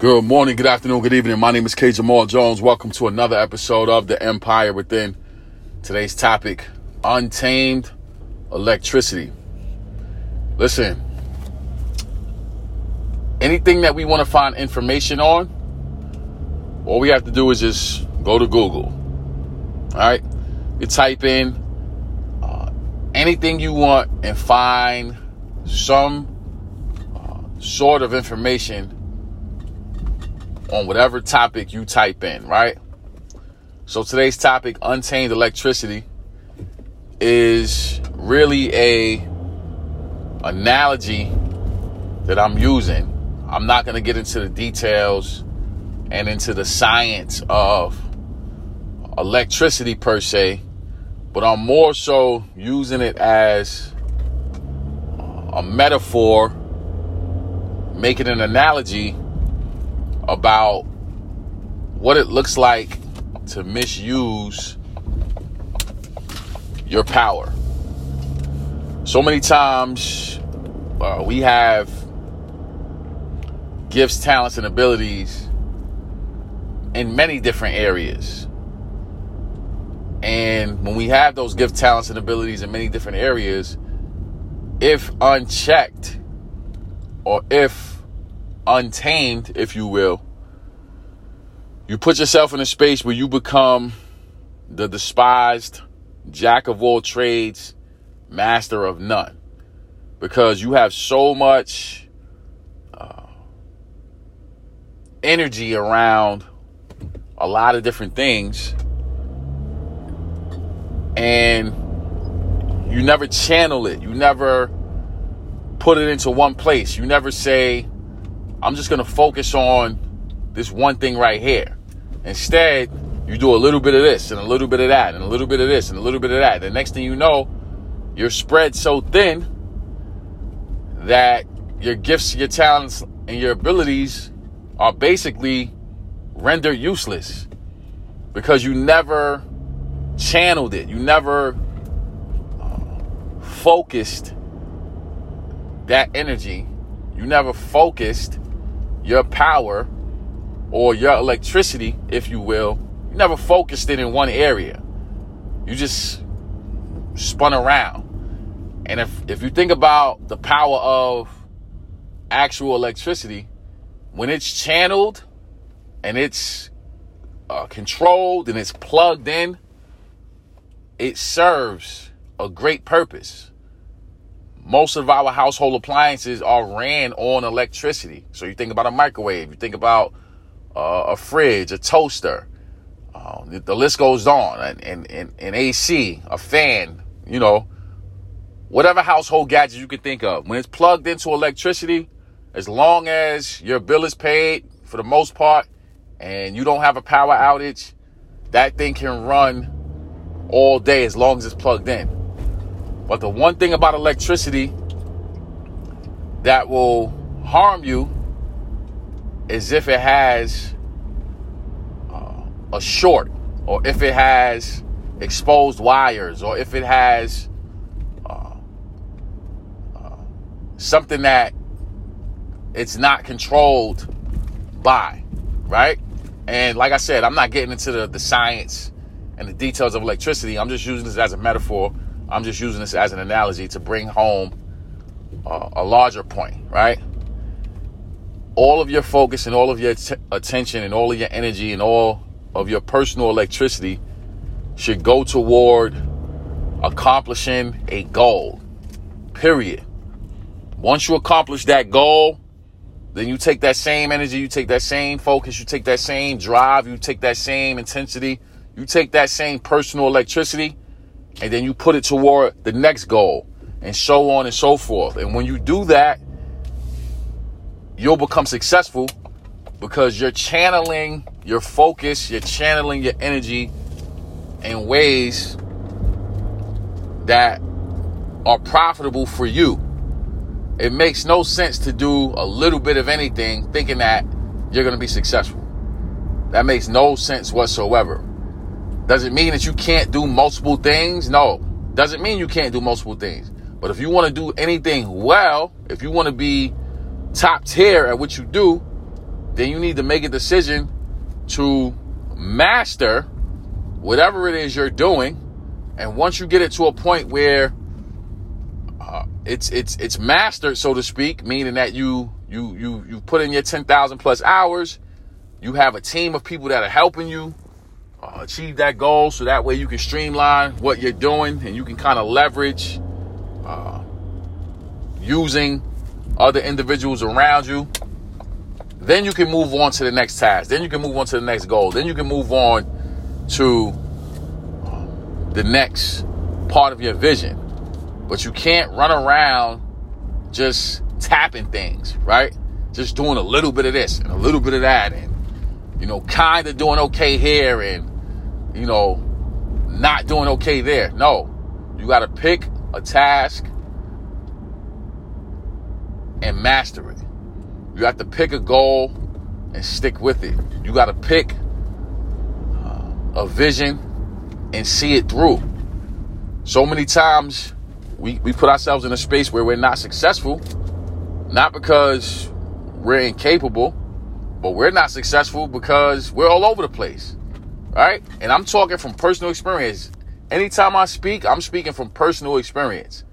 Good morning, good afternoon, good evening. My name is K. Jamal Jones. Welcome to another episode of The Empire Within. Today's topic Untamed Electricity. Listen, anything that we want to find information on, all we have to do is just go to Google. All right? You type in uh, anything you want and find some uh, sort of information on whatever topic you type in, right? So today's topic, untamed electricity, is really a analogy that I'm using. I'm not going to get into the details and into the science of electricity per se, but I'm more so using it as a metaphor, making an analogy about what it looks like to misuse your power. So many times uh, we have gifts, talents, and abilities in many different areas. And when we have those gift talents and abilities in many different areas, if unchecked or if untamed, if you will, you put yourself in a space where you become the despised jack of all trades, master of none. Because you have so much uh, energy around a lot of different things, and you never channel it. You never put it into one place. You never say, I'm just going to focus on this one thing right here. Instead, you do a little bit of this and a little bit of that and a little bit of this and a little bit of that. The next thing you know, you're spread so thin that your gifts, your talents, and your abilities are basically rendered useless because you never channeled it. You never uh, focused that energy. You never focused your power or your electricity, if you will, you never focused it in one area. You just spun around. And if, if you think about the power of actual electricity, when it's channeled and it's uh, controlled and it's plugged in, it serves a great purpose most of our household appliances are ran on electricity. So you think about a microwave, you think about uh, a fridge, a toaster, uh, the, list goes on, and, and, and, and AC, a fan, you know, whatever household gadget you can think of. When it's plugged into electricity, as long as your bill is paid for the most part and you don't have a power outage, that thing can run all day as long as it's plugged in. But the one thing about electricity that will harm you is if it has uh, a short, or if it has exposed wires, or if it has uh, uh, something that it's not controlled by, right? And like I said, I'm not getting into the, the science and the details of electricity. I'm just using this as a metaphor I'm just using this as an analogy to bring home uh, a larger point, right? All of your focus and all of your t- attention and all of your energy and all of your personal electricity should go toward accomplishing a goal. Period. Once you accomplish that goal, then you take that same energy, you take that same focus, you take that same drive, you take that same intensity, you take that same personal electricity, and then you put it toward the next goal and so on and so forth. And when you do that, you'll become successful because you're channeling your focus, you're channeling your energy in ways that are profitable for you. It makes no sense to do a little bit of anything thinking that you're going to be successful. That makes no sense whatsoever. Does it mean that you can't do multiple things? No. Doesn't mean you can't do multiple things. But if you want to do anything well, if you want to be top tier at what you do, then you need to make a decision to master whatever it is you're doing. And once you get it to a point where uh, it's it's it's mastered, so to speak, meaning that you you you you put in your ten thousand plus hours, you have a team of people that are helping you uh, achieve that goal, so that way you can streamline what you're doing and you can kind of leverage uh, using other individuals around you then you can move on to the next task. Then you can move on to the next goal. Then you can move on to the next part of your vision. But you can't run around just tapping things, right? Just doing a little bit of this and a little bit of that and, you know, kind of doing okay here and, you know, not doing okay there. No. You got to pick a task and master it. You have to pick a goal and stick with it. You got to pick uh, a vision and see it through. So many times we, we put ourselves in a space where we're not successful, not because we're incapable, but we're not successful because we're all over the place. Right? And I'm talking from personal experience. Anytime I speak, I'm speaking from personal experience.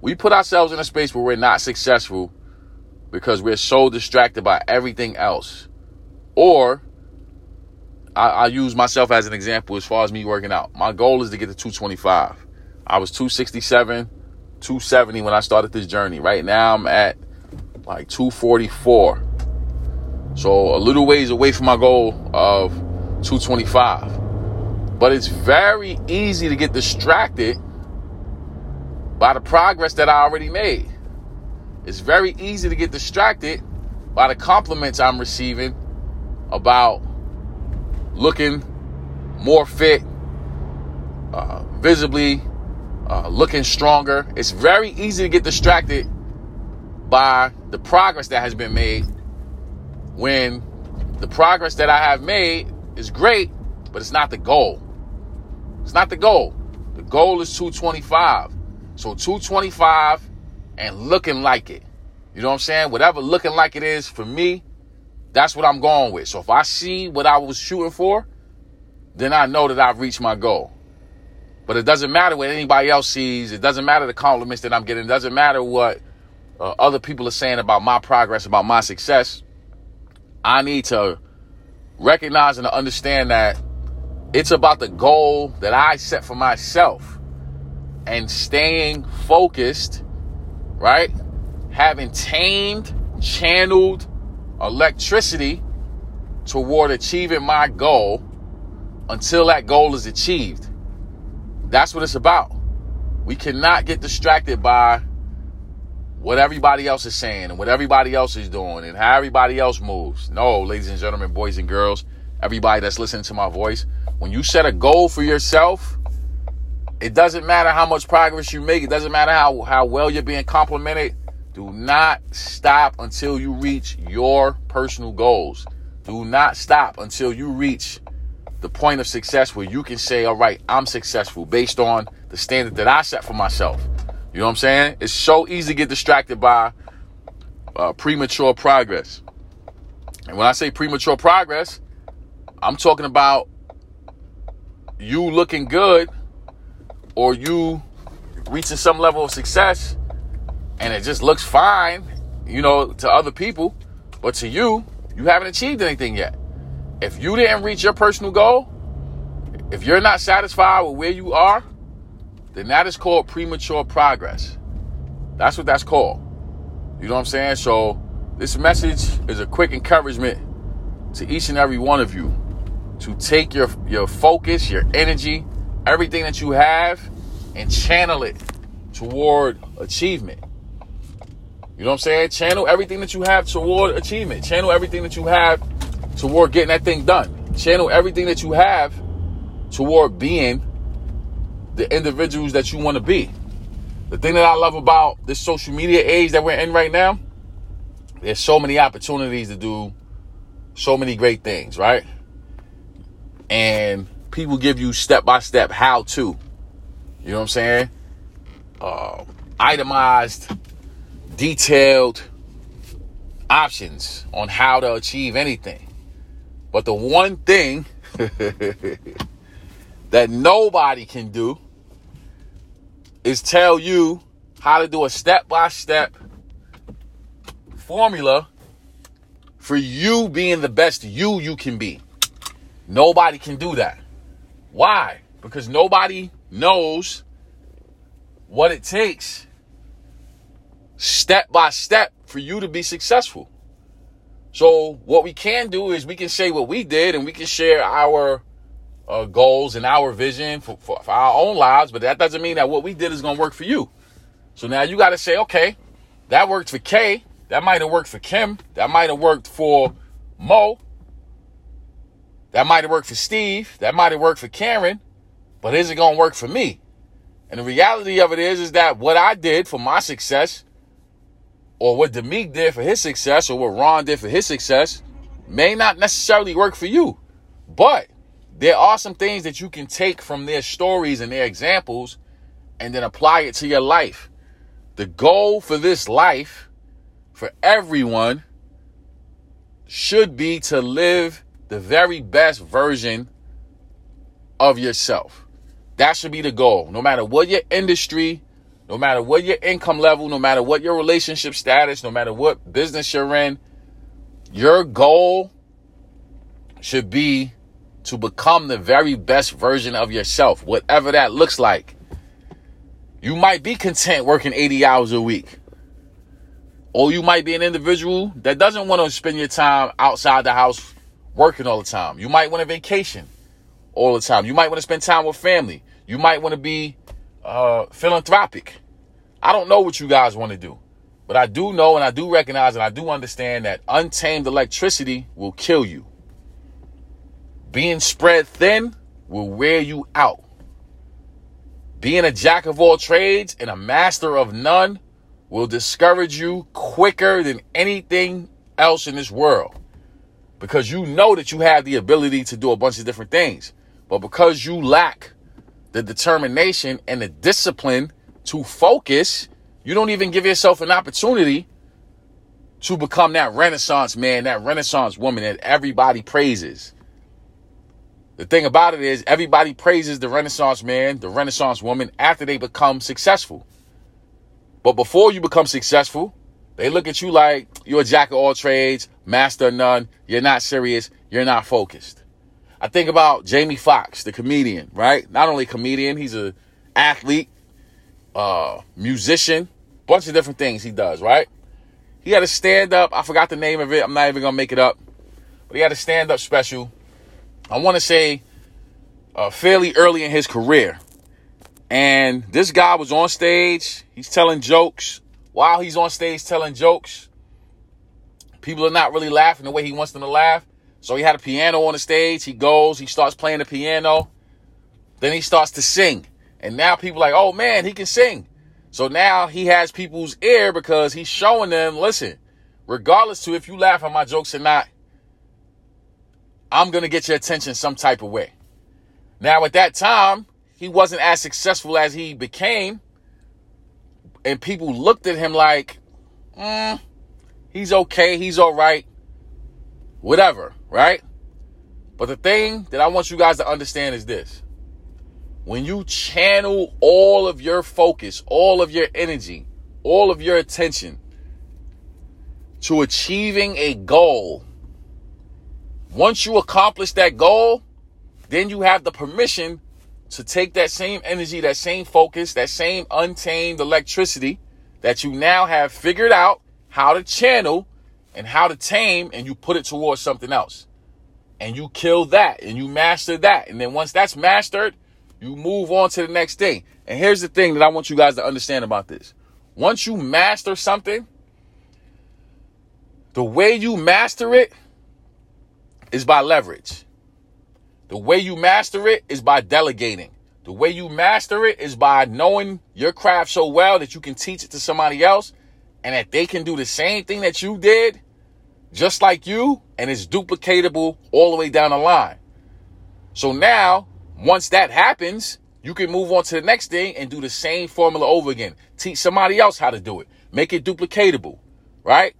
We put ourselves in a space where we're not successful because we're so distracted by everything else. Or I, I, use myself as an example as far as me working out. My goal is to get to 225. I was 267, 270 when I started this journey. Right now I'm at like 244. So a little ways away from my goal of 225. But it's very easy to get distracted by the progress that I already made. It's very easy to get distracted by the compliments I'm receiving about looking more fit, uh, visibly uh, looking stronger. It's very easy to get distracted by the progress that has been made when the progress that I have made is great, but it's not the goal. It's not the goal. The goal is 225. So 225 and looking like it. You know what I'm saying? Whatever looking like it is for me, that's what I'm going with. So if I see what I was shooting for, then I know that I've reached my goal. But it doesn't matter what anybody else sees. It doesn't matter the compliments that I'm getting. It doesn't matter what uh, other people are saying about my progress, about my success. I need to recognize and understand that it's about the goal that I set for myself and staying focused right? Having tamed, channeled electricity toward achieving my goal until that goal is achieved. That's what it's about. We cannot get distracted by what everybody else is saying and what everybody else is doing and how everybody else moves. No, ladies and gentlemen, boys and girls, everybody that's listening to my voice, when you set a goal for yourself, it doesn't matter how much progress you make. It doesn't matter how, how well you're being complimented. Do not stop until you reach your personal goals. Do not stop until you reach the point of success where you can say, all right, I'm successful based on the standard that I set for myself. You know what I'm saying? It's so easy to get distracted by uh, premature progress. And when I say premature progress, I'm talking about you looking good or you reaching some level of success and it just looks fine, you know, to other people, but to you, you haven't achieved anything yet. If you didn't reach your personal goal, if you're not satisfied with where you are, then that is called premature progress. That's what that's called. You know what I'm saying? So, this message is a quick encouragement to each and every one of you to take your your focus, your energy, everything that you have and channel it toward achievement. You know what I'm saying? Channel everything that you have toward achievement. Channel everything that you have toward getting that thing done. Channel everything that you have toward being the individuals that you want to be. The thing that I love about this social media age that we're in right now, there's so many opportunities to do so many great things, right? And people give you step by step how to. You know what I'm saying? Uh, itemized, detailed options on how to achieve anything. But the one thing that nobody can do is tell you how to do a step by step formula for you being the best you you can be. Nobody can do that. Why? Because nobody knows what it takes step by step for you to be successful. So what we can do is we can say what we did and we can share our uh, goals and our vision for, for, for our own lives, but that doesn't mean that what we did is going to work for you. So now you got to say, okay, that worked for Kay. That might have worked for Kim. That might have worked for Mo. That might have worked for Steve. That might have worked for Karen. But is it going to work for me? And the reality of it is, is that what I did for my success, or what Demik did for his success, or what Ron did for his success, may not necessarily work for you. But there are some things that you can take from their stories and their examples and then apply it to your life. The goal for this life, for everyone, should be to live the very best version of yourself. That should be the goal. No matter what your industry, no matter what your income level, no matter what your relationship status, no matter what business you're in, your goal should be to become the very best version of yourself, whatever that looks like. You might be content working 80 hours a week. Or you might be an individual that doesn't want to spend your time outside the house working all the time. You might want a vacation all the time. You might want to spend time with family. You might want to be uh, philanthropic. I don't know what you guys want to do, but I do know and I do recognize and I do understand that untamed electricity will kill you. Being spread thin will wear you out. Being a jack of all trades and a master of none will discourage you quicker than anything else in this world because you know that you have the ability to do a bunch of different things. But because you lack the determination and the discipline to focus, you don't even give yourself an opportunity to become that renaissance man, that renaissance woman that everybody praises. The thing about it is, everybody praises the renaissance man, the renaissance woman after they become successful. But before you become successful, they look at you like you're a jack of all trades, master none. You're not serious. You're not focused. I think about Jamie Foxx, the comedian, right? Not only comedian, he's a athlete, uh, musician, bunch of different things he does, right? He had a stand up. I forgot the name of it. I'm not even gonna make it up, but he had a stand up special. I want to say uh, fairly early in his career, and this guy was on stage. He's telling jokes while he's on stage telling jokes. People are not really laughing the way he wants them to laugh. So he had a piano on the stage. He goes, he starts playing the piano. Then he starts to sing. And now people like, oh man, he can sing. So now he has people's ear because he's showing them, listen, regardless to if you laugh at my jokes or not, I'm going to get your attention some type of way. Now at that time, he wasn't as successful as he became. And people looked at him like, mm, he's okay, he's all right, whatever right? But the thing that I want you guys to understand is this. When you channel all of your focus, all of your energy, all of your attention to achieving a goal, once you accomplish that goal, then you have the permission to take that same energy, that same focus, that same untamed electricity that you now have figured out how to channel and how to tame and you put it towards something else. And you kill that and you master that. And then once that's mastered, you move on to the next thing. And here's the thing that I want you guys to understand about this. Once you master something, the way you master it is by leverage. The way you master it is by delegating. The way you master it is by knowing your craft so well that you can teach it to somebody else and that they can do the same thing that you did just like you, and it's duplicatable all the way down the line. So now, once that happens, you can move on to the next thing and do the same formula over again. Teach somebody else how to do it. Make it duplicatable, right?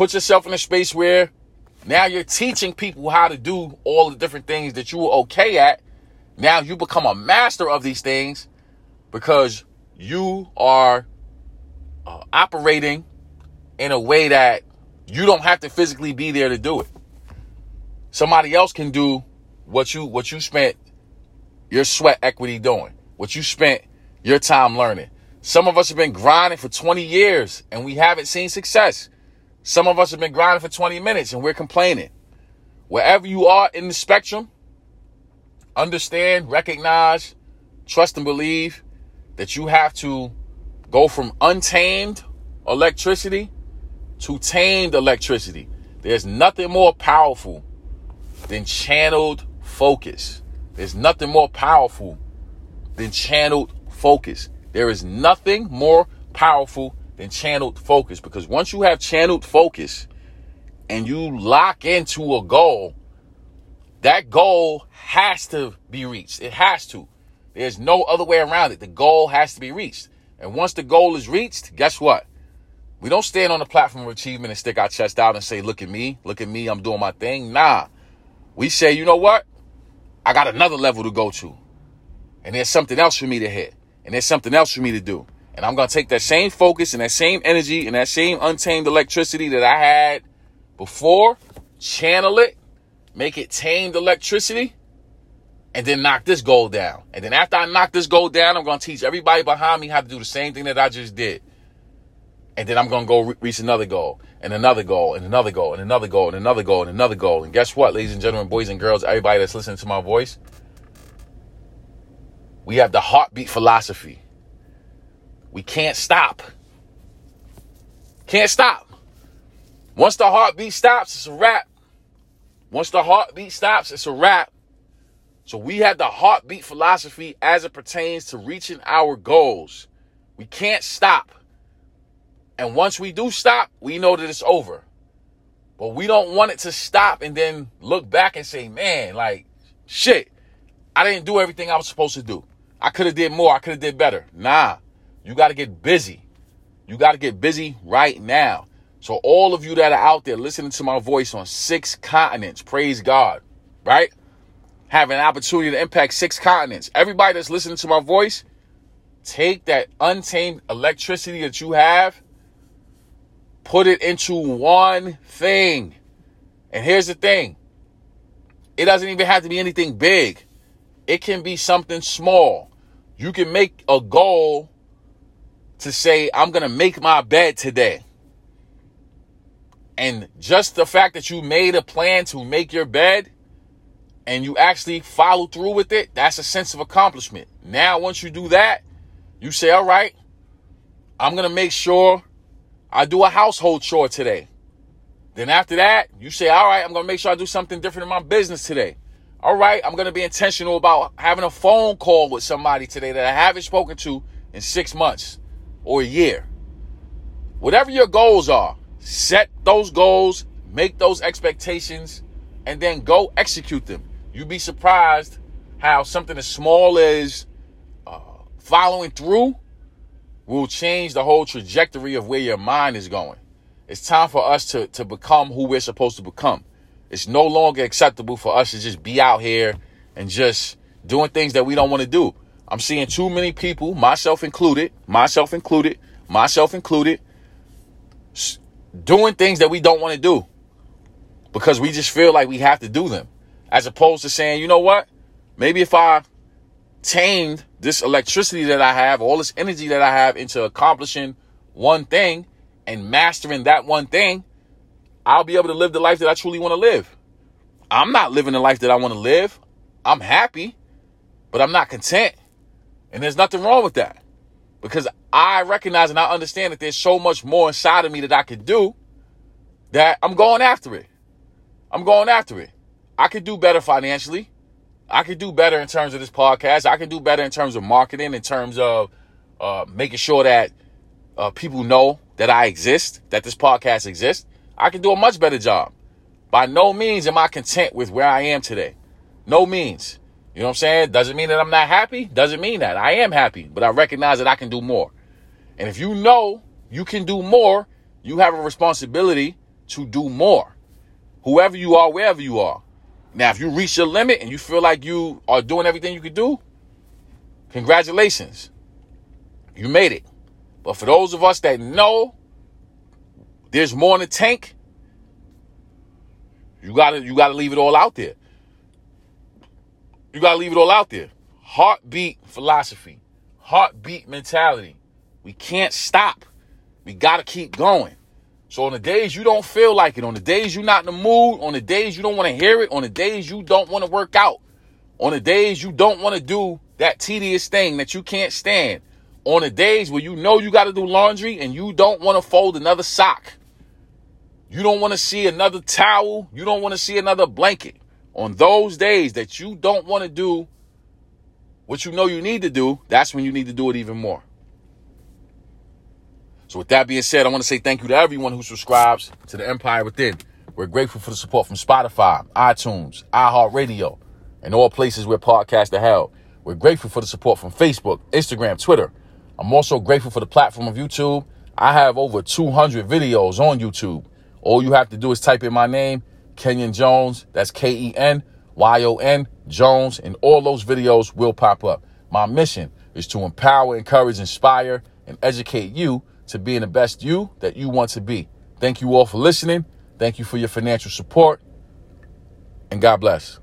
put yourself in a space where now you're teaching people how to do all the different things that you were okay at. Now you become a master of these things because you are uh, operating in a way that you don't have to physically be there to do it. Somebody else can do what you what you spent your sweat equity doing, what you spent your time learning. Some of us have been grinding for 20 years and we haven't seen success. Some of us have been grinding for 20 minutes and we're complaining. Wherever you are in the spectrum, understand, recognize, trust, and believe that you have to go from untamed electricity to tamed electricity. There's nothing more powerful than channeled focus. There's nothing more powerful than channeled focus. There is nothing more powerful than channeled focus because once you have channeled focus and you lock into a goal, that goal has to be reached. It has to. There's no other way around it. The goal has to be reached. And once the goal is reached, guess what? We don't stand on the platform of achievement and stick our chest out and say, look at me, look at me, I'm doing my thing. Nah. We say, you know what? I got another level to go to. And there's something else for me to hit. And there's something else for me to do. And I'm going to take that same focus and that same energy and that same untamed electricity that I had before, channel it, make it tamed electricity, and then knock this goal down. And then after I knock this goal down, I'm going to teach everybody behind me how to do the same thing that I just did. And then I'm going to go re- reach another goal and another goal and another goal and another goal and another goal and another goal. And guess what, ladies and gentlemen, boys and girls, everybody that's listening to my voice? We have the heartbeat philosophy. We can't stop. Can't stop. Once the heartbeat stops, it's a wrap. Once the heartbeat stops, it's a wrap. So we have the heartbeat philosophy as it pertains to reaching our goals. We can't stop. And once we do stop, we know that it's over. But we don't want it to stop and then look back and say, man, like, shit, I didn't do everything I was supposed to do. I could have did more. I could have did better. Nah, you got to get busy. You got to get busy right now. So all of you that are out there listening to my voice on six continents, praise God, right? Have an opportunity to impact six continents. Everybody that's listening to my voice, take that untamed electricity that you have, put it into one thing. And here's the thing. It doesn't even have to be anything big. It can be something small. You can make a goal to say, I'm going to make my bed today. And just the fact that you made a plan to make your bed and you actually follow through with it, that's a sense of accomplishment. Now, once you do that, you say, all right, I'm going to make sure I do a household chore today. Then after that, you say, all right, I'm going to make sure I do something different in my business today. All right, I'm going to be intentional about having a phone call with somebody today that I haven't spoken to in six months or a year. Whatever your goals are, set those goals, make those expectations, and then go execute them. You'd be surprised how something as small as uh, following through will change the whole trajectory of where your mind is going. It's time for us to, to become who we're supposed to become. It's no longer acceptable for us to just be out here and just doing things that we don't want to do. I'm seeing too many people, myself included, myself included, myself included, doing things that we don't want to do because we just feel like we have to do them. As opposed to saying, you know what? Maybe if I tamed this electricity that I have, all this energy that I have into accomplishing one thing and mastering that one thing, I'll be able to live the life that I truly want to live. I'm not living the life that I want to live. I'm happy, but I'm not content. And there's nothing wrong with that because I recognize and I understand that there's so much more inside of me that I could do that I'm going after it. I'm going after it. I could do better financially. I could do better in terms of this podcast. I could do better in terms of marketing, in terms of uh, making sure that uh, people know that I exist, that this podcast exists. I can do a much better job. By no means am I content with where I am today. No means. You know what I'm saying? Doesn't mean that I'm not happy. Doesn't mean that. I am happy, but I recognize that I can do more. And if you know you can do more, you have a responsibility to do more. Whoever you are, wherever you are. Now, if you reach your limit and you feel like you are doing everything you could do, congratulations. You made it. But for those of us that know there's more in the tank, you gotta you gotta leave it all out there. You gotta leave it all out there. Heartbeat philosophy, heartbeat mentality. We can't stop. We gotta keep going. So on the days you don't feel like it, on the days you're not in the mood, on the days you don't want to hear it, on the days you don't want to work out, on the days you don't want to do that tedious thing that you can't stand, on the days where you know you got to do laundry and you don't want to fold another sock, you don't want to see another towel, you don't want to see another blanket. On those days that you don't want to do what you know you need to do, that's when you need to do it even more. So, with that being said, I want to say thank you to everyone who subscribes to the Empire Within. We're grateful for the support from Spotify, iTunes, iHeartRadio, and all places where podcasts are held. We're grateful for the support from Facebook, Instagram, Twitter. I'm also grateful for the platform of YouTube. I have over 200 videos on YouTube. All you have to do is type in my name, Kenyon Jones. That's K E N Y O N Jones, and all those videos will pop up. My mission is to empower, encourage, inspire, and educate you to being the best you that you want to be. Thank you all for listening. Thank you for your financial support. And God bless.